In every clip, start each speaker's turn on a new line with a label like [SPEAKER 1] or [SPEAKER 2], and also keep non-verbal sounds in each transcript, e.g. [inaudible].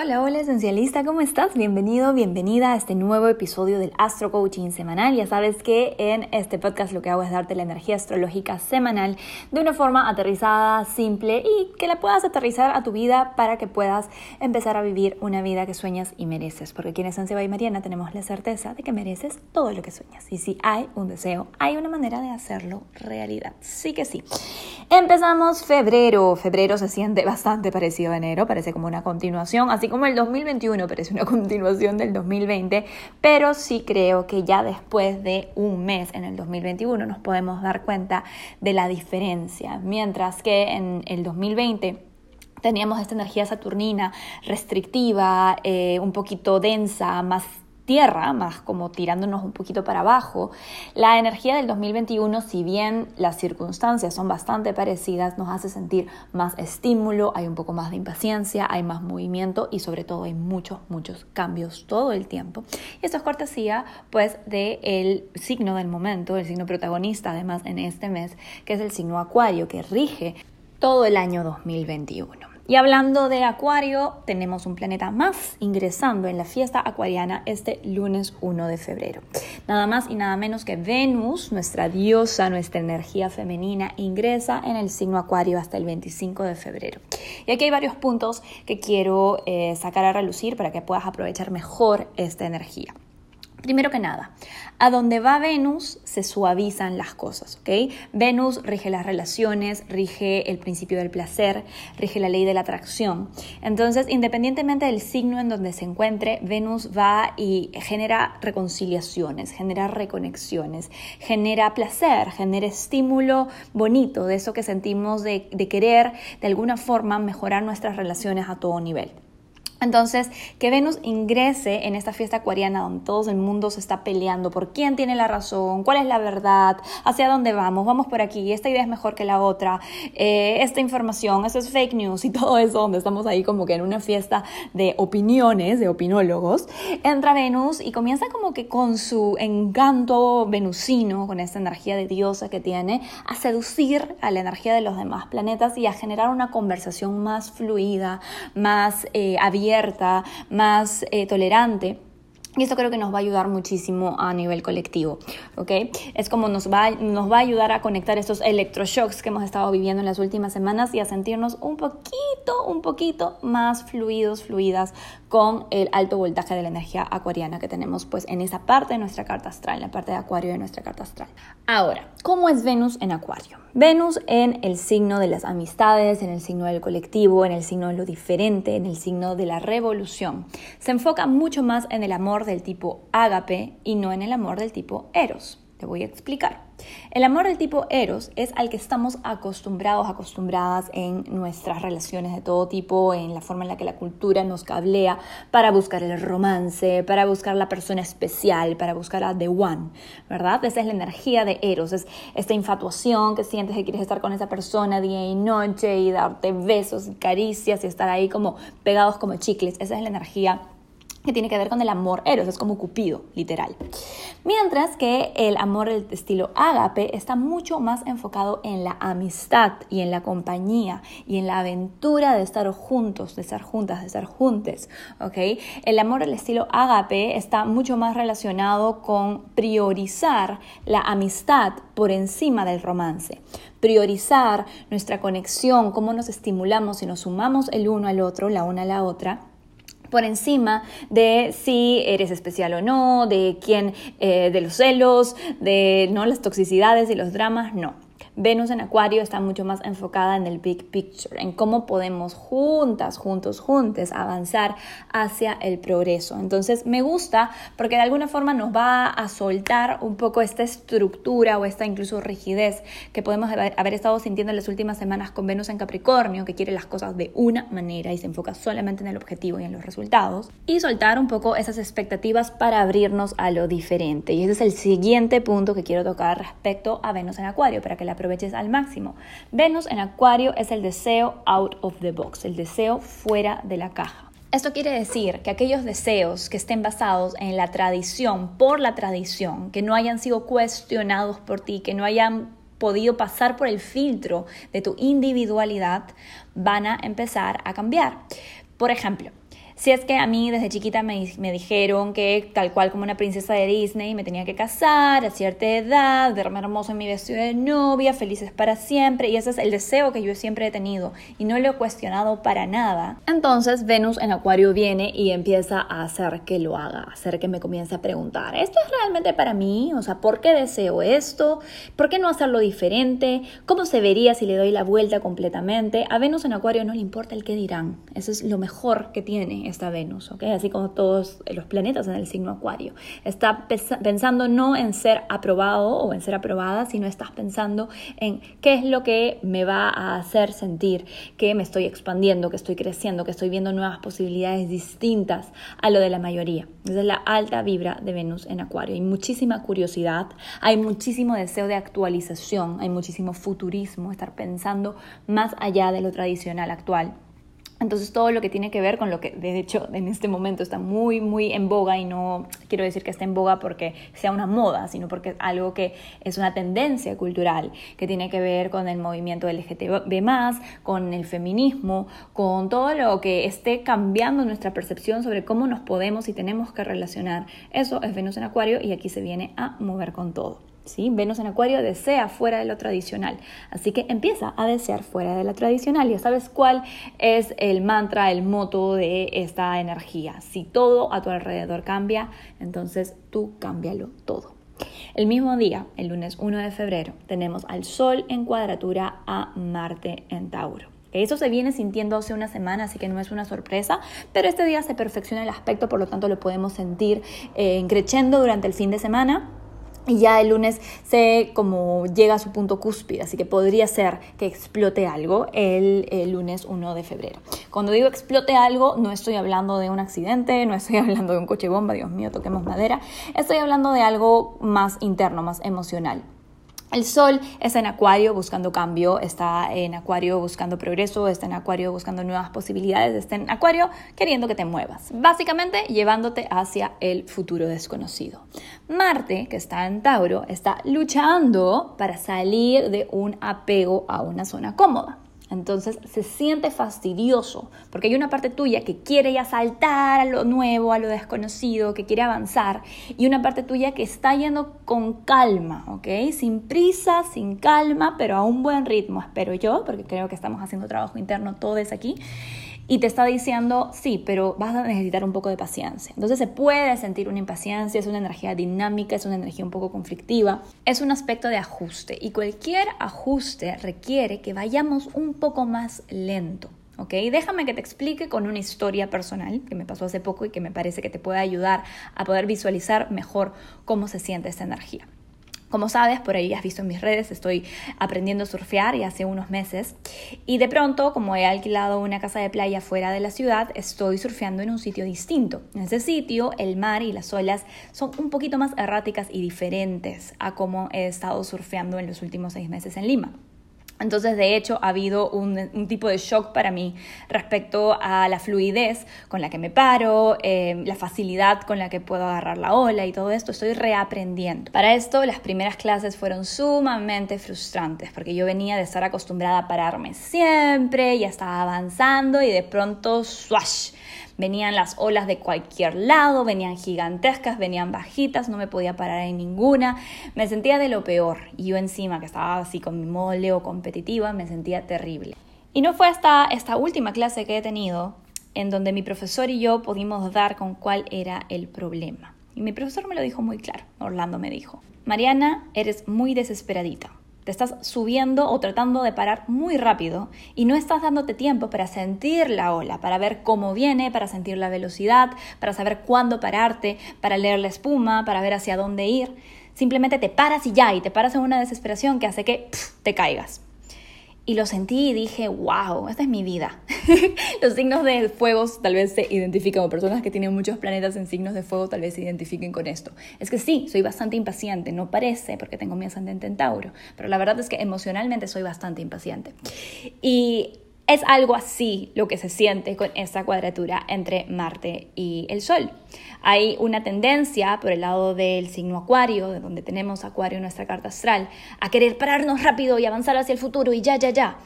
[SPEAKER 1] Hola, hola esencialista, ¿cómo estás? Bienvenido, bienvenida a este nuevo episodio del Astro Coaching semanal. Ya sabes que en este podcast lo que hago es darte la energía astrológica semanal de una forma aterrizada, simple y que la puedas aterrizar a tu vida para que puedas empezar a vivir una vida que sueñas y mereces. Porque aquí en Esencia y Mariana tenemos la certeza de que mereces todo lo que sueñas. Y si hay un deseo, hay una manera de hacerlo realidad. Sí que sí. Empezamos febrero. Febrero se siente bastante parecido a enero, parece como una continuación. Así como el 2021 parece una [laughs] continuación del 2020, pero sí creo que ya después de un mes en el 2021 nos podemos dar cuenta de la diferencia, mientras que en el 2020 teníamos esta energía saturnina restrictiva, eh, un poquito densa, más tierra, más como tirándonos un poquito para abajo. La energía del 2021, si bien las circunstancias son bastante parecidas, nos hace sentir más estímulo, hay un poco más de impaciencia, hay más movimiento y sobre todo hay muchos, muchos cambios todo el tiempo. Y esto es cortesía pues del el signo del momento, el signo protagonista además en este mes, que es el signo acuario, que rige todo el año 2021. Y hablando de Acuario, tenemos un planeta más ingresando en la fiesta acuariana este lunes 1 de febrero. Nada más y nada menos que Venus, nuestra diosa, nuestra energía femenina, ingresa en el signo Acuario hasta el 25 de febrero. Y aquí hay varios puntos que quiero eh, sacar a relucir para que puedas aprovechar mejor esta energía. Primero que nada, a donde va Venus se suavizan las cosas, ¿ok? Venus rige las relaciones, rige el principio del placer, rige la ley de la atracción. Entonces, independientemente del signo en donde se encuentre, Venus va y genera reconciliaciones, genera reconexiones, genera placer, genera estímulo bonito de eso que sentimos de, de querer de alguna forma mejorar nuestras relaciones a todo nivel. Entonces, que Venus ingrese en esta fiesta acuariana donde todo el mundo se está peleando por quién tiene la razón, cuál es la verdad, hacia dónde vamos, vamos por aquí, esta idea es mejor que la otra, eh, esta información, eso es fake news y [laughs] todo eso, donde estamos ahí como que en una fiesta de opiniones, de opinólogos, entra Venus y comienza como que con su encanto venusino, con esta energía de diosa que tiene, a seducir a la energía de los demás planetas y a generar una conversación más fluida, más eh, abierta más eh, tolerante. Y esto creo que nos va a ayudar muchísimo a nivel colectivo, ¿ok? Es como nos va, nos va a ayudar a conectar estos electroshocks que hemos estado viviendo en las últimas semanas y a sentirnos un poquito, un poquito más fluidos, fluidas con el alto voltaje de la energía acuariana que tenemos pues en esa parte de nuestra carta astral, en la parte de acuario de nuestra carta astral. Ahora, ¿cómo es Venus en acuario? Venus en el signo de las amistades, en el signo del colectivo, en el signo de lo diferente, en el signo de la revolución. Se enfoca mucho más en el amor del tipo ágape y no en el amor del tipo eros. Te voy a explicar. El amor del tipo eros es al que estamos acostumbrados, acostumbradas en nuestras relaciones de todo tipo, en la forma en la que la cultura nos cablea para buscar el romance, para buscar la persona especial, para buscar a the one, ¿verdad? Esa es la energía de eros, es esta infatuación que sientes que quieres estar con esa persona día y noche y darte besos y caricias y estar ahí como pegados como chicles. Esa es la energía que tiene que ver con el amor eros, es como Cupido, literal. Mientras que el amor del estilo ágape está mucho más enfocado en la amistad y en la compañía y en la aventura de estar juntos, de estar juntas, de estar juntes, ¿ok? El amor del estilo ágape está mucho más relacionado con priorizar la amistad por encima del romance priorizar nuestra conexión, cómo nos estimulamos y nos sumamos el uno al otro, la una a la otra, por encima de si eres especial o no, de quién, eh, de los celos, de no las toxicidades y los dramas, no. Venus en Acuario está mucho más enfocada en el big picture, en cómo podemos juntas, juntos, juntes avanzar hacia el progreso. Entonces me gusta porque de alguna forma nos va a soltar un poco esta estructura o esta incluso rigidez que podemos haber estado sintiendo en las últimas semanas con Venus en Capricornio, que quiere las cosas de una manera y se enfoca solamente en el objetivo y en los resultados, y soltar un poco esas expectativas para abrirnos a lo diferente. Y ese es el siguiente punto que quiero tocar respecto a Venus en Acuario, para que la al máximo. Venus en Acuario es el deseo out of the box, el deseo fuera de la caja. Esto quiere decir que aquellos deseos que estén basados en la tradición, por la tradición, que no hayan sido cuestionados por ti, que no hayan podido pasar por el filtro de tu individualidad, van a empezar a cambiar. Por ejemplo, Si es que a mí desde chiquita me, me, dijeron que tal cual como una princesa de Disney me tenía que casar a cierta edad, verme hermoso en mi vestido de novia, felices para siempre, y ese es el deseo que yo siempre he tenido y no lo he cuestionado para nada. Entonces Venus en Acuario viene y empieza a hacer que lo haga, hacer que me comience a preguntar, ¿esto es realmente para mí? O sea, ¿por qué deseo esto? ¿Por qué no hacerlo diferente? ¿Cómo se vería si le doy la vuelta completamente? A Venus en Acuario no le importa el qué dirán, eso es lo mejor que tiene esta Venus, ¿ok? Así como todos los planetas en el signo Acuario. Está pensando no en ser aprobado o en ser aprobada, sino estás pensando en qué es lo que me va a hacer sentir que me estoy expandiendo, que estoy creciendo, que estoy viendo nuevas posibilidades distintas a lo de la mayoría. Esa es la alta vibra de Venus en Acuario. Hay muchísima curiosidad, hay muchísimo deseo de actualización, hay muchísimo futurismo, estar pensando más allá de lo tradicional actual. Entonces todo lo que tiene que ver con lo que de hecho en este momento está muy muy en boga y no quiero decir que esté en boga porque sea una moda, sino porque es algo que es una tendencia cultural que tiene que ver con el movimiento LGTB+, con el feminismo, con todo lo que esté cambiando nuestra percepción sobre cómo nos podemos y tenemos que relacionar. Eso es Venus en Acuario y aquí se viene a mover con todo. ¿Sí? Venus en Acuario desea fuera de lo tradicional, así que empieza a desear fuera de lo tradicional. Ya sabes cuál es el mantra, el moto de esta energía. Si todo a tu alrededor cambia, entonces tú cámbialo todo. El mismo día, el lunes 1 de febrero, tenemos al Sol en cuadratura a Marte en Tauro. Eso se viene sintiendo hace una semana, así que no es una sorpresa, pero este día se perfecciona el aspecto, por lo tanto lo podemos sentir eh, creciendo durante el fin de semana y ya el lunes se como llega a su punto cúspide, así que podría ser que explote algo el, el, lunes 1 de febrero. Cuando digo explote algo, no estoy hablando de un accidente, no estoy [laughs] hablando de un coche bomba, Dios mío, toquemos madera, estoy hablando de algo más interno, más emocional. El sol está en acuario buscando cambio, está en acuario buscando progreso, está en acuario buscando nuevas posibilidades, está en acuario queriendo que te muevas, básicamente llevándote hacia el futuro desconocido. Marte, que está en Tauro, está luchando para salir de un apego a una zona cómoda. Entonces se siente fastidioso, porque hay una parte tuya que quiere ya saltar a lo nuevo, a lo desconocido, que quiere avanzar, y una parte tuya que está yendo con calma, ¿ok? Sin prisa, sin calma, pero a un buen ritmo, espero yo, porque creo que estamos haciendo trabajo interno todos aquí y te está diciendo, sí, pero vas a necesitar un poco de paciencia. Entonces se puede sentir una impaciencia, es una energía dinámica, es una energía un poco conflictiva, es un aspecto de ajuste y cualquier ajuste requiere que vayamos un poco más lento. ¿ok? Déjame que te explique con una historia personal que me pasó hace poco y que me parece que te puede ayudar a poder visualizar mejor cómo se siente esta energía. Como sabes, por ahí has visto en mis redes, estoy aprendiendo a surfear y hace unos meses. Y de pronto, como he alquilado una casa de playa fuera de la ciudad, estoy surfeando en un sitio distinto. En ese sitio, el mar y las olas son un poquito más erráticas y diferentes a como he estado surfeando en los últimos seis meses en Lima. Entonces, de hecho, ha habido un, tipo de shock para mí respecto a la fluidez con la que me paro, eh, la facilidad con la que puedo agarrar la ola y todo esto. Estoy reaprendiendo. Para esto, las primeras clases fueron sumamente frustrantes porque yo venía de estar acostumbrada a pararme siempre, ya estaba avanzando y de pronto, ¡swash! Venían las olas de cualquier lado, venían gigantescas, venían bajitas, no me podía parar en ninguna. Me sentía de lo peor. Y yo encima, que estaba así con mi mole o competitiva, me sentía terrible. Y no fue hasta esta última clase que he tenido en donde mi profesor y yo pudimos dar con cuál era el problema. Y mi profesor me lo dijo muy claro. Orlando me dijo, Mariana, eres muy desesperadita. Te estás subiendo o tratando de parar muy rápido y no estás dándote tiempo para sentir la ola, para ver cómo viene, para sentir la velocidad, para saber cuándo pararte, para leer la espuma, para ver hacia dónde ir. Simplemente te paras y ya, y te paras en una desesperación que hace que te caigas. Y lo sentí y dije, wow, esta es mi vida. [laughs] Los signos de fuego tal vez se identifican, o personas que tienen muchos planetas en signos de fuego tal vez se identifiquen con esto. Es que sí, soy bastante impaciente, no parece porque tengo mi ascendente en Tauro, pero la verdad es que emocionalmente soy bastante impaciente. Y Es algo así lo que se siente con esta cuadratura entre Marte y el Sol. Hay una tendencia por el lado del signo Acuario, de donde tenemos Acuario en nuestra carta astral, a querer pararnos rápido y avanzar hacia el futuro y ya, ya, ya.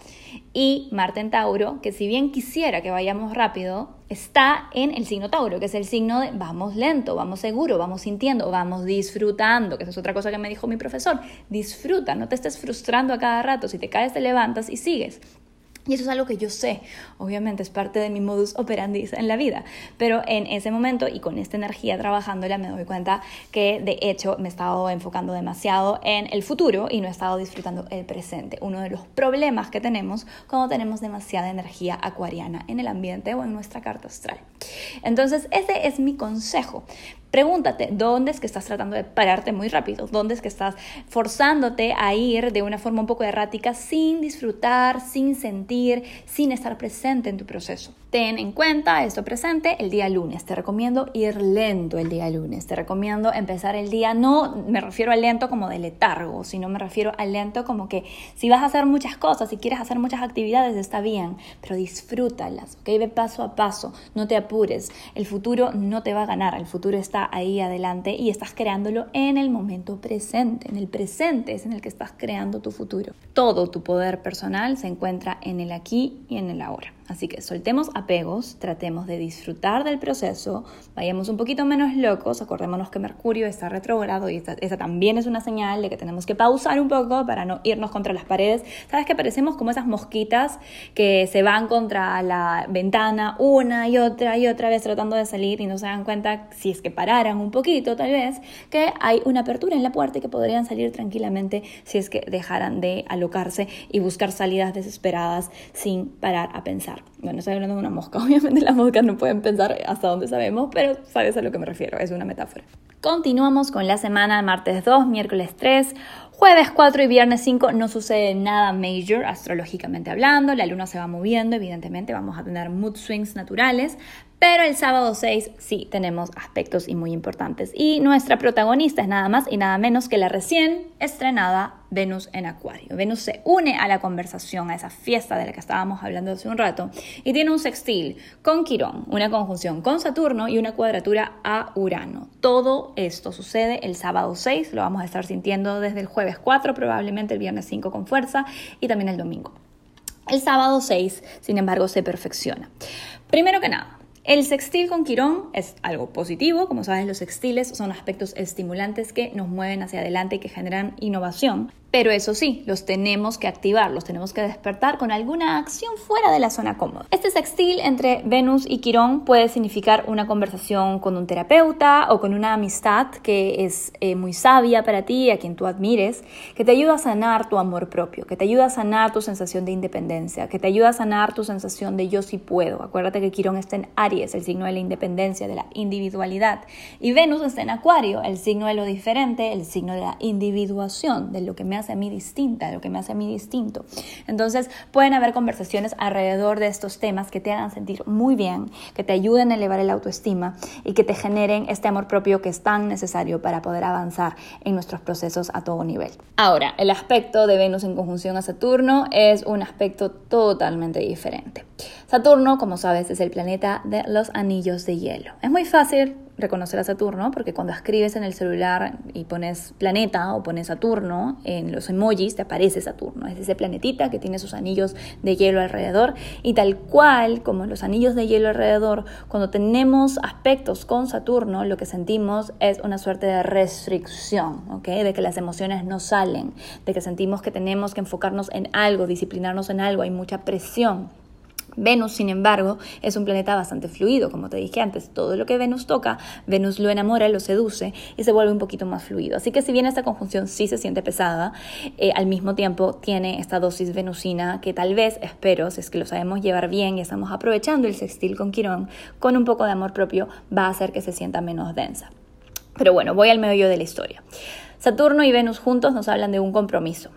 [SPEAKER 1] Y Marte en Tauro, que si bien quisiera que vayamos rápido, está en el signo Tauro, que es el signo de vamos lento, vamos seguro, vamos sintiendo, vamos disfrutando, que esa es otra cosa que me dijo mi profesor. Disfruta, no te estés frustrando a cada rato. Si te caes, te levantas y sigues. Y eso es algo que yo sé, obviamente es parte de mi modus operandi en la vida, pero en ese momento y con esta energía trabajándola me doy cuenta que de hecho me he estado enfocando demasiado en el futuro y no he estado disfrutando el presente. Uno de los problemas que tenemos cuando tenemos demasiada energía acuariana en el ambiente o en nuestra carta astral. Entonces ese es mi consejo. Pregúntate, ¿dónde es que estás tratando de pararte muy rápido? ¿Dónde es que estás forzándote a ir de una forma un poco errática sin disfrutar, sin sentir, sin estar presente en tu proceso? Ten en cuenta esto presente el día lunes. Te recomiendo ir lento el día lunes. Te recomiendo empezar el día, no me refiero al lento como de letargo, sino me refiero al lento como que si vas a hacer muchas cosas, si quieres hacer muchas actividades, está bien, pero disfrútalas, ¿ok? Ve paso a paso, no te apures. El futuro no te va a ganar, el futuro está ahí adelante y estás creándolo en el momento presente. En el presente es en el que estás creando tu futuro. Todo tu poder personal se encuentra en el aquí y en el ahora. Así que soltemos apegos, tratemos de disfrutar del proceso, vayamos un poquito menos locos, acordémonos que Mercurio está retrogrado y esa también es una señal de que tenemos que pausar un poco para no irnos contra las paredes. ¿Sabes que parecemos como esas mosquitas que se van contra la ventana una y otra y otra vez tratando de salir y no se dan cuenta si es que pararan un poquito tal vez que hay una apertura en la puerta y que podrían salir tranquilamente si es que dejaran de alocarse y buscar salidas desesperadas sin parar a pensar. Bueno, estoy hablando de una mosca. [laughs] Obviamente las moscas no pueden pensar hasta dónde sabemos, pero sabes a lo que me refiero, es una metáfora. Continuamos con la semana martes 2, miércoles 3, jueves 4 y viernes 5 no sucede nada major astrológicamente hablando, la luna se va moviendo, evidentemente vamos a tener mood swings naturales, pero el sábado 6 sí tenemos aspectos y muy importantes. Y nuestra protagonista es nada más y nada menos que la recién estrenada Venus en Acuario. Venus se une a la conversación, a esa fiesta de la que estábamos hablando hace un rato, y tiene un sextil con Quirón, una conjunción con Saturno y una cuadratura a Urano. Todo esto sucede el sábado 6, lo vamos a estar sintiendo desde el jueves 4, probablemente el viernes 5 con fuerza, y también el domingo. El sábado 6, sin embargo, se perfecciona. Primero que nada, el sextil con Quirón es algo positivo, como sabes los sextiles son aspectos estimulantes que nos mueven hacia adelante y que generan innovación. Pero eso sí, los tenemos que activar, los tenemos que despertar con alguna acción fuera de la zona cómoda. Este sextil entre Venus y Quirón puede significar una conversación con un terapeuta o con una amistad que es eh, muy sabia para ti, a quien tú admires, que te ayuda a sanar tu amor propio, que te ayuda a sanar tu sensación de independencia, que te ayuda a sanar tu sensación de yo sí puedo. Acuérdate que Quirón está en Aries, el signo de la independencia, de la individualidad, y Venus está en Acuario, el signo de lo diferente, el signo de la individuación, de lo que me hace a mí distinta, lo que me hace a mí distinto. Entonces pueden haber conversaciones alrededor de estos temas que te hagan sentir muy bien, que te ayuden a elevar el autoestima y que te generen este amor propio que es tan necesario para poder avanzar en nuestros procesos a todo nivel. Ahora, el aspecto de Venus en conjunción a Saturno es un aspecto totalmente diferente. Saturno, como sabes, es el planeta de los anillos de hielo. Es muy fácil reconocer a Saturno porque cuando escribes en el celular y pones planeta o pones Saturno, en los emojis te aparece Saturno. Es ese planetita que tiene sus anillos de hielo alrededor y tal cual como los anillos de hielo alrededor, cuando tenemos aspectos con Saturno, lo que sentimos es una suerte de restricción, ¿ok? De que las emociones no salen, de que sentimos que tenemos que enfocarnos en algo, disciplinarnos en algo, hay mucha presión. Venus, sin embargo, es un planeta bastante fluido, como te dije antes, todo lo que Venus toca, Venus lo enamora, lo seduce y se vuelve un poquito más fluido. Así que si bien esta conjunción sí se siente pesada, eh, al mismo tiempo tiene esta dosis venusina que tal vez, espero, si es que lo sabemos llevar bien y estamos aprovechando el sextil con Quirón, con un poco de amor propio, va a hacer que se sienta menos densa. Pero bueno, voy al meollo de la historia. Saturno y Venus juntos nos hablan de un compromiso.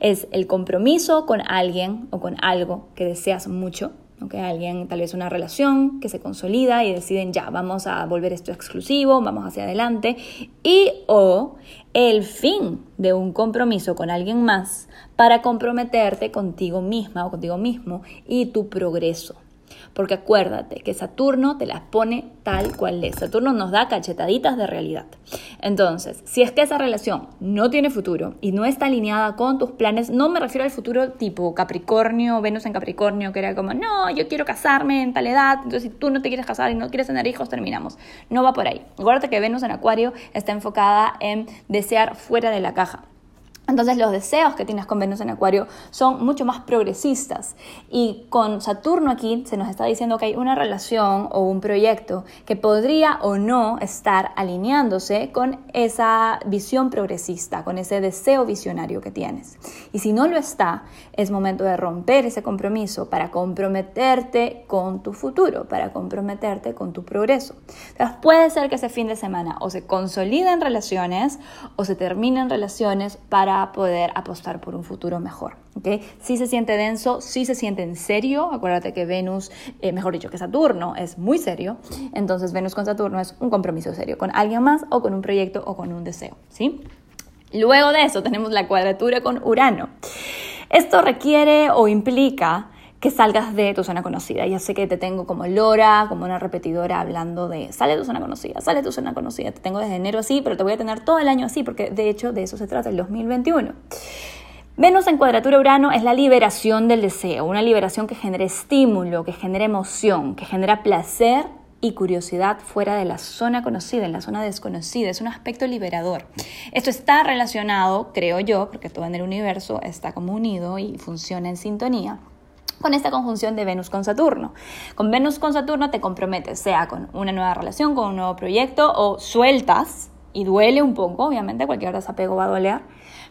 [SPEAKER 1] Es el compromiso con alguien o con algo que deseas mucho, ¿ok? Alguien, tal vez una relación que se consolida y deciden ya, vamos a volver esto exclusivo, vamos hacia adelante. Y o el fin de un compromiso con alguien más para comprometerte contigo misma o contigo mismo y tu progreso. Porque acuérdate que Saturno te las pone tal cual es. Saturno nos da cachetaditas de realidad. Entonces, si es que esa relación no tiene futuro y no está alineada con tus planes, no me refiero al futuro tipo Capricornio, Venus en Capricornio, que era como, no, yo quiero casarme en tal edad, entonces si tú no te quieres casar y no quieres tener hijos, terminamos. No va por ahí. Acuérdate que Venus en Acuario está enfocada en desear fuera de la caja. Entonces los deseos que tienes con Venus en Acuario son mucho más progresistas. Y con Saturno aquí se nos está diciendo que hay una relación o un proyecto que podría o no estar alineándose con esa visión progresista, con ese deseo visionario que tienes. Y si no lo está, es momento de romper ese compromiso para comprometerte con tu futuro, para comprometerte con tu progreso. Entonces puede ser que ese fin de semana o se consoliden relaciones o se terminen relaciones para poder apostar por un futuro mejor. Si se siente denso, si se siente en serio, acuérdate que Venus, eh, mejor dicho que Saturno, es muy serio, entonces Venus con Saturno es un compromiso serio con alguien más o con un proyecto o con un deseo. ¿sí? Luego de eso tenemos la cuadratura con Urano. Esto requiere o implica que salgas de tu zona conocida. Ya sé que te tengo como lora, como una repetidora hablando de sale de tu zona conocida, sale de tu zona conocida. Te tengo desde enero así, pero te voy a tener todo el año así, porque de hecho de eso se trata el 2021. Venus en cuadratura Urano es la liberación del deseo, una liberación que genera estímulo, que genera emoción, que genera placer y curiosidad fuera de la zona conocida, en la zona desconocida. Es un aspecto liberador. Esto está relacionado, creo yo, porque todo en el universo está como unido y funciona en sintonía con esta conjunción de Venus con Saturno. Con Venus con Saturno te comprometes, sea con una nueva relación, con un nuevo proyecto o sueltas, y duele un poco, obviamente, cualquier desapego va a doler,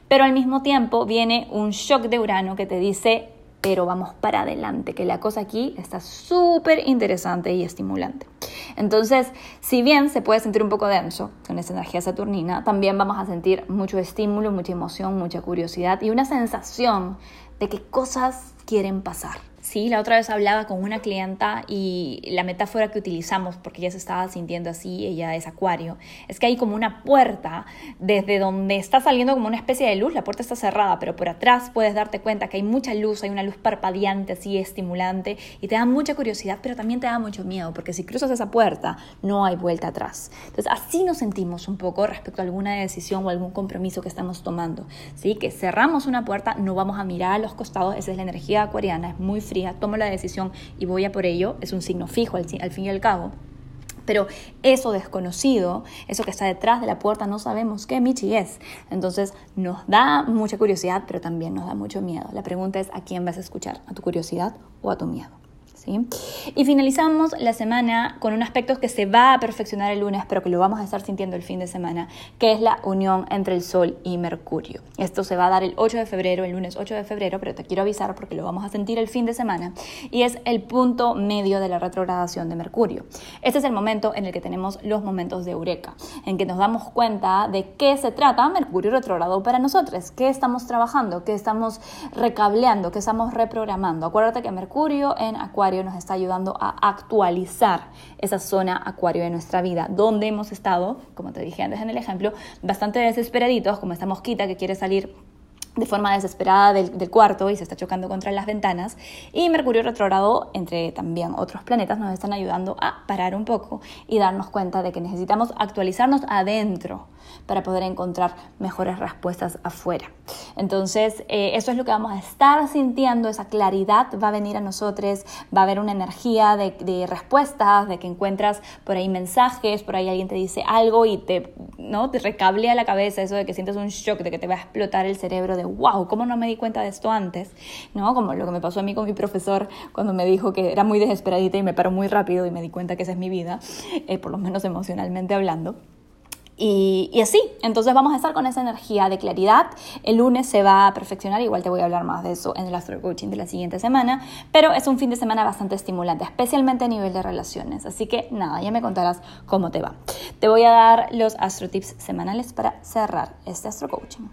[SPEAKER 1] pero al mismo tiempo viene un shock de Urano que te dice, pero vamos para adelante, que la cosa aquí está súper interesante y estimulante. Entonces, si bien se puede sentir un poco denso con esa energía saturnina, también vamos a sentir mucho estímulo, mucha emoción, mucha curiosidad y una sensación de que cosas quieren pasar. Sí, la otra vez hablaba con una clienta y la metáfora que utilizamos, porque ella se estaba sintiendo así, ella es acuario, es que hay como una puerta desde donde está saliendo como una especie de luz, la puerta está cerrada, pero por atrás puedes darte cuenta que hay mucha luz, hay una luz parpadeante, así estimulante, y te da mucha curiosidad, pero también te da mucho miedo, porque si cruzas esa puerta no hay vuelta atrás. Entonces así nos sentimos un poco respecto a alguna decisión o algún compromiso que estamos tomando, ¿sí? que cerramos una puerta, no vamos a mirar a los costados, esa es la energía acuariana, es muy fría tomo la decisión y voy a por ello, es un signo fijo al, al fin y al cabo. Pero eso desconocido, eso que está detrás de la puerta, no sabemos qué Michi es. Entonces nos da mucha curiosidad, pero también nos da mucho miedo. La pregunta es, ¿a quién vas a escuchar? ¿A tu curiosidad o a tu miedo? Y finalizamos la semana con un aspecto que se va a perfeccionar el lunes, pero que lo vamos a estar sintiendo el fin de semana, que es la unión entre el Sol y Mercurio. Esto se va a dar el 8 de febrero, el lunes 8 de febrero, pero te quiero avisar porque lo vamos a sentir el fin de semana, y es el punto medio de la retrogradación de Mercurio. Este es el momento en el que tenemos los momentos de eureka, en que nos damos cuenta de qué se trata Mercurio retrogrado para nosotros, qué estamos trabajando, qué estamos recableando, qué estamos reprogramando. Acuérdate que Mercurio en Acuario nos está ayudando a actualizar esa zona acuario de nuestra vida, donde hemos estado, como te dije antes en el ejemplo, bastante desesperaditos, como esta mosquita que quiere salir de forma desesperada del, del, cuarto y se está chocando contra las ventanas. Y Mercurio retrogrado, entre también otros planetas, nos están ayudando a parar un poco y darnos cuenta de que necesitamos actualizarnos adentro para poder encontrar mejores respuestas afuera. Entonces, eh, eso es lo que vamos a estar sintiendo, esa claridad va a venir a nosotros, va a haber una energía de, de respuestas, de que encuentras por ahí mensajes, por ahí alguien te dice algo y te, ¿no? te recablea la cabeza eso de que sientes un shock, de que te va a explotar el cerebro, wow, ¿cómo no me di cuenta de esto antes? ¿No? Como lo que me pasó a mí con mi profesor cuando me dijo que era muy desesperadita y me paró muy rápido y me di cuenta que esa es mi vida, eh, por lo menos emocionalmente hablando. Y, así, entonces vamos a estar con esa energía de claridad. El lunes se va a perfeccionar, igual te voy a hablar más de eso en el Astro Coaching de la siguiente semana, pero es un fin de semana bastante estimulante, especialmente a nivel de relaciones. Así que nada, ya me contarás cómo te va. Te voy a dar los Astro Tips semanales para cerrar este Astro Coaching.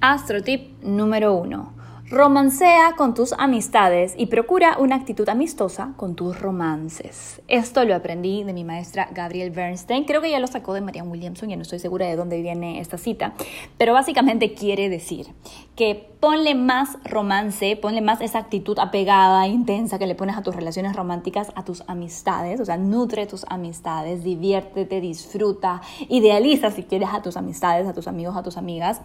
[SPEAKER 1] Astro Tip número uno Romancea con tus amistades y procura una actitud amistosa con tus romances. Esto lo aprendí de mi maestra Gabriel Bernstein. Creo que ya lo sacó de Marianne Williamson, ya no estoy segura de dónde viene esta cita, pero básicamente quiere decir que ponle más romance, ponle más esa actitud apegada, intensa que le pones a tus relaciones románticas, a tus amistades, o sea, nutre tus amistades, diviértete, disfruta, idealiza si quieres a tus amistades, a tus amigos, a tus amigas,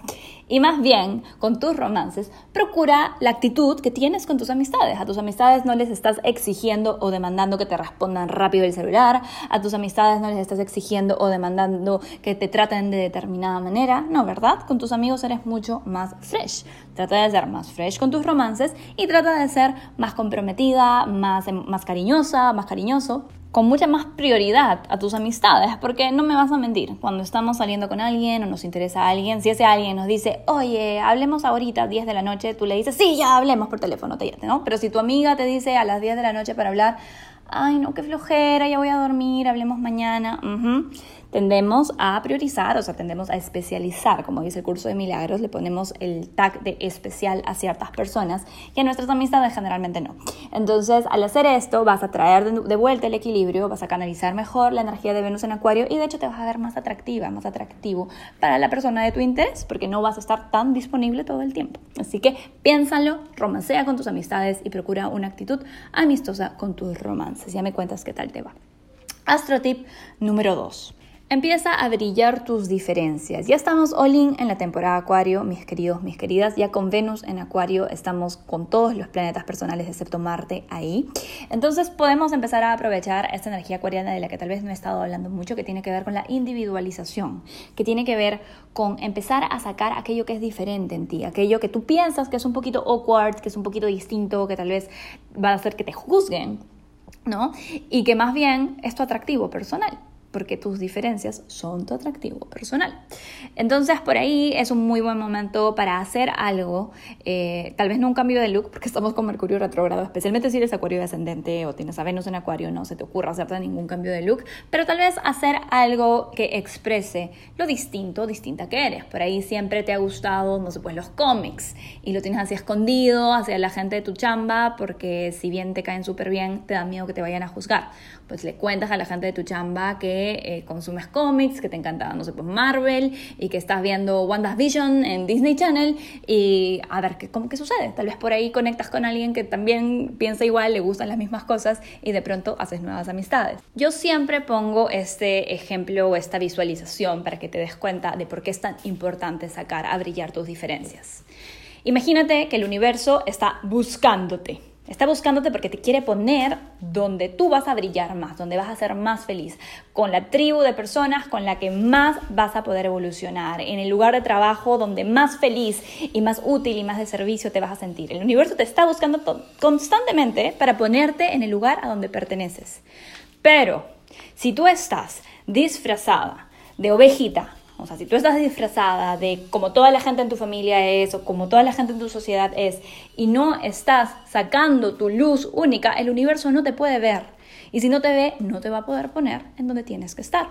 [SPEAKER 1] y más bien con tus romances, procura la actitud que tienes con tus amistades. A tus amistades no les estás exigiendo o demandando que te respondan rápido el celular. A tus amistades no les estás exigiendo o demandando que te traten de determinada manera. No, ¿verdad? Con tus amigos eres mucho más fresh. Trata de ser más fresh con tus romances y trata de ser más comprometida, más, más cariñosa, más cariñoso con mucha más prioridad a tus amistades, porque no me vas a mentir, cuando estamos saliendo con alguien o nos interesa a alguien, si ese alguien nos dice, oye, hablemos ahorita, 10 de la noche, tú le dices, sí, ya hablemos por teléfono, te ¿no? Pero si tu amiga te dice a las 10 de la noche para hablar, ay, no, qué flojera, ya voy a dormir, hablemos mañana, tendemos a priorizar, o sea, tendemos a especializar, como dice el curso de milagros, le ponemos el tag de especial a ciertas personas y a nuestras amistades generalmente no. Entonces, al hacer esto, vas a traer de vuelta el equilibrio, vas a canalizar mejor la energía de Venus en Acuario y de hecho te vas a ver más atractiva, más atractivo para la persona de tu interés, porque no vas a estar tan disponible todo el tiempo. Así que piénsalo, romancea con tus amistades y procura una actitud amistosa con tus romances. Ya me cuentas qué tal te va. Astro tip número 2. Empieza a brillar tus diferencias. Ya estamos all in en la temporada Acuario, mis queridos, mis queridas. Ya con Venus en Acuario estamos con todos los planetas personales excepto Marte ahí. Entonces podemos empezar a aprovechar esta energía acuariana de la que tal vez no he estado hablando mucho, que tiene que ver con la individualización, que tiene que ver con empezar a sacar aquello que es diferente en ti, aquello que tú piensas que es un poquito awkward, que es un poquito distinto, que tal vez va a hacer que te juzguen, ¿no? Y que más bien es tu atractivo personal porque tus diferencias son tu atractivo personal. Entonces, por ahí es un muy buen momento para hacer algo, eh, tal vez no un cambio de look, porque estamos con Mercurio retrogrado, especialmente si eres Acuario ascendente o tienes a Venus en Acuario, no se te ocurra hacerte ningún cambio de look, pero tal vez hacer algo que exprese lo distinto, distinta que eres. Por ahí siempre te ha gustado, no sé, pues los cómics y lo tienes así escondido hacia la gente de tu chamba, porque si bien te caen súper bien, te da miedo que te vayan a juzgar. Pues le cuentas a la gente de tu chamba que eh, consumes cómics, que te encanta, no sé, pues Marvel y que estás viendo WandaVision en Disney Channel y a ver qué, cómo, qué sucede. Tal vez por ahí conectas con alguien que también piensa igual, le gustan las mismas cosas y de pronto haces nuevas amistades. Yo siempre pongo este ejemplo o esta visualización para que te des cuenta de por qué es tan importante sacar a brillar tus diferencias. Imagínate que el universo está buscándote Está buscándote porque te quiere poner donde tú vas a brillar más, donde vas a ser más feliz, con la tribu de personas con la que más vas a poder evolucionar, en el lugar de trabajo donde más feliz y más útil y más de servicio te vas a sentir. El universo te está buscando constantemente para ponerte en el lugar a donde perteneces. Pero si tú estás disfrazada de ovejita, o sea, si tú estás disfrazada de como toda la gente en tu familia es o como toda la gente en tu sociedad es y no estás sacando tu luz única, el universo no te puede ver. Y si no te ve, no te va a poder poner en donde tienes que estar.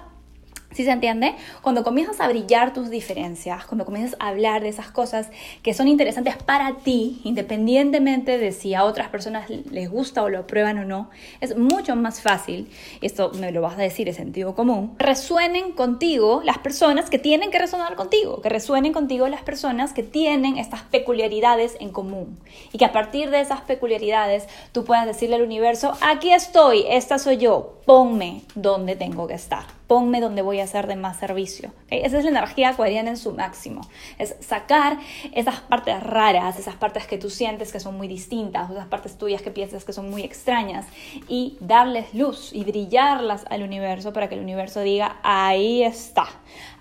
[SPEAKER 1] ¿Sí se entiende? Cuando comienzas a brillar tus diferencias, cuando comienzas a hablar de esas cosas que son interesantes para ti, independientemente de si a otras personas les gusta o lo aprueban o no, es mucho más fácil, esto me lo vas a decir, es sentido común, resuenen contigo las personas que tienen que resonar contigo, que resuenen contigo las personas que tienen estas peculiaridades en común y que a partir de esas peculiaridades tú puedas decirle al universo, aquí estoy, esta soy yo, ponme donde tengo que estar ponme donde voy a hacer de más servicio. Esa es la energía acuariana en su máximo. Es sacar esas partes raras, esas partes que tú sientes que son muy distintas, esas partes tuyas que piensas que son muy extrañas y darles luz y brillarlas al universo para que el universo diga, ahí está.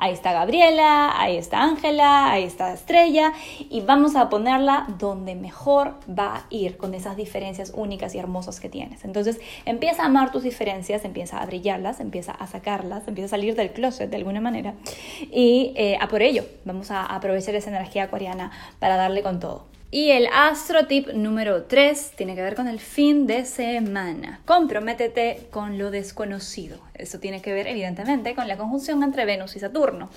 [SPEAKER 1] Ahí está Gabriela, ahí está Ángela, ahí está Estrella y vamos a ponerla donde mejor va a ir con esas diferencias únicas y hermosas que tienes. Entonces empieza a amar tus diferencias, empieza a brillarlas, empieza a sacarlas empieza a salir del closet de alguna manera. Y eh, a por ello, vamos a aprovechar esa energía acuariana para darle con todo. Y el astro tip número 3 tiene que ver con el fin de semana. Comprométete con lo desconocido. Eso tiene que ver evidentemente con la conjunción entre Venus y Saturno.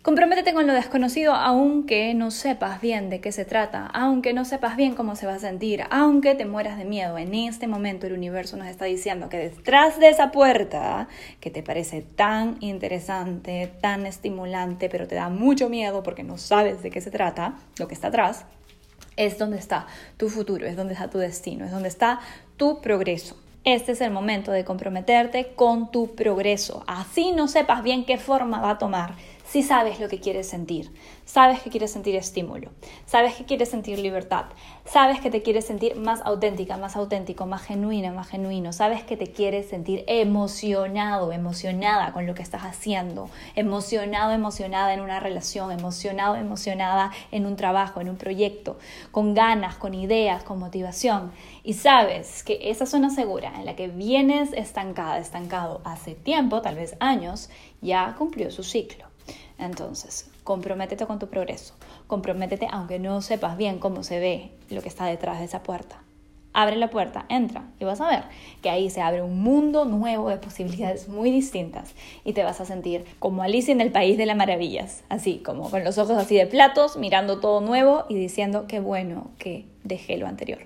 [SPEAKER 1] Comprométete con lo desconocido aunque no sepas bien de qué se trata, aunque no sepas bien cómo se va a sentir, aunque te mueras de miedo. En este momento el universo nos está diciendo que detrás de esa puerta, que te parece tan interesante, tan estimulante, pero te da mucho miedo porque no sabes de qué se trata, lo que está atrás, es donde está tu futuro, es donde está tu destino, es donde está tu progreso. Este es el momento de comprometerte con tu progreso. Así no sepas bien qué forma va a tomar si sabes lo que quieres sentir, sabes que quieres sentir estímulo, sabes que quieres sentir libertad, sabes que te quieres sentir más auténtica, más auténtico, más genuina, más genuino, sabes que te quieres sentir emocionado, emocionada con lo que estás haciendo, emocionado, emocionada en una relación, emocionado, emocionada en un trabajo, en un proyecto, con ganas, con ideas, con motivación. Y sabes que esa zona segura en la que vienes estancada, estancado hace tiempo, tal vez años, ya cumplió su ciclo. Entonces, comprométete con tu progreso. Comprométete aunque no sepas bien cómo se ve lo que está detrás de esa puerta. Abre la puerta, entra y vas a ver que ahí se abre un mundo nuevo de posibilidades muy distintas y te vas a sentir como Alicia en el País de las Maravillas, así como con los ojos así de platos, mirando todo nuevo y diciendo qué bueno que dejé lo anterior.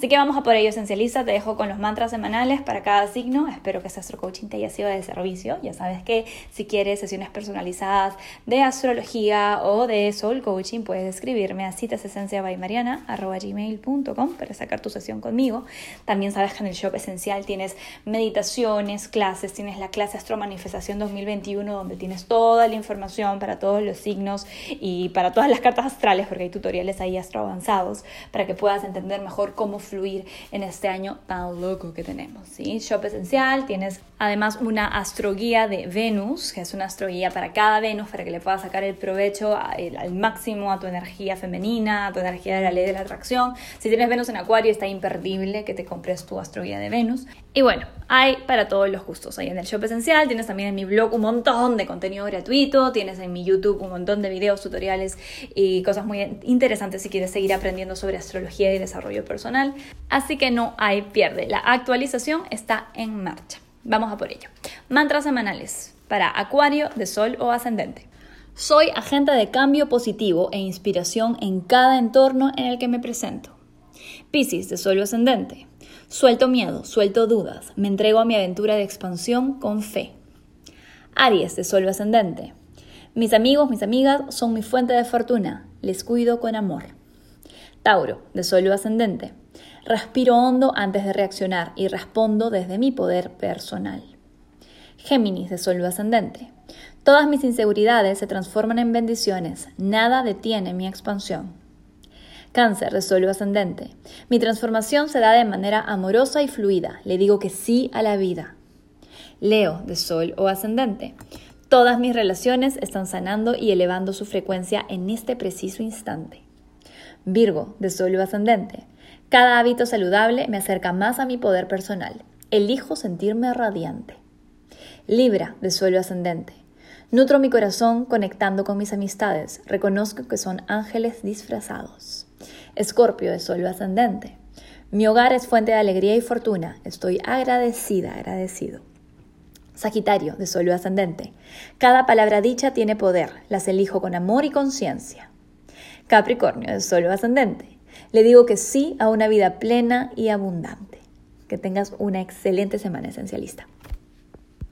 [SPEAKER 1] Así que vamos a por ello, esencialista. Te dejo con los mantras semanales para cada signo. Espero que este Astro Coaching te haya sido de servicio. Ya sabes que si quieres sesiones personalizadas de astrología o de soul coaching, puedes escribirme a citasesenciabaymariana.com para sacar tu sesión conmigo. También sabes que en el shop esencial tienes meditaciones, clases, tienes la clase Astro Manifestación 2021 donde tienes toda la información para todos los signos y para todas las cartas astrales, porque hay tutoriales ahí astro avanzados para que puedas entender mejor cómo fluir en este año tan loco que tenemos. ¿sí? Shop Esencial, tienes además una astroguía de Venus, que es una astroguía para cada Venus, para que le puedas sacar el provecho al máximo a tu energía femenina, a tu energía de la ley de la atracción. Si tienes Venus en Acuario, está imperdible que te compres tu astroguía de Venus. Y bueno, hay para todos los gustos. Hay en el Shop Esencial, tienes también en mi blog un montón de contenido gratuito, tienes en mi YouTube un montón de videos, tutoriales y cosas muy interesantes si quieres seguir aprendiendo sobre astrología y desarrollo personal. Así que no hay pierde. La actualización está en marcha. Vamos a por ello. Mantras semanales para Acuario de Sol o Ascendente. Soy agente de cambio positivo e inspiración en cada entorno en el que me presento. Piscis de Sol o Ascendente. Suelto miedo, suelto dudas, me entrego a mi aventura de expansión con fe. Aries de Sol Ascendente. Mis amigos, mis amigas son mi fuente de fortuna, les cuido con amor. Tauro de Sol Ascendente. Respiro hondo antes de reaccionar y respondo desde mi poder personal. Géminis de Sol Ascendente. Todas mis inseguridades se transforman en bendiciones, nada detiene mi expansión. Cáncer de Sol ascendente. Mi transformación se da de manera amorosa y fluida. Le digo que sí a la vida. Leo de Sol o ascendente. Todas mis relaciones están sanando y elevando su frecuencia en este preciso instante. Virgo de Sol o ascendente. Cada hábito saludable me acerca más a mi poder personal. Elijo sentirme radiante. Libra de Sol ascendente. Nutro mi corazón conectando con mis amistades. Reconozco que son ángeles disfrazados. Escorpio de Sol ascendente. Mi hogar es fuente de alegría y fortuna. Estoy agradecida, agradecido. Sagitario de Sol ascendente. Cada palabra dicha tiene poder. Las elijo con amor y conciencia. Capricornio de Sol ascendente. Le digo que sí a una vida plena y abundante. Que tengas una excelente semana esencialista.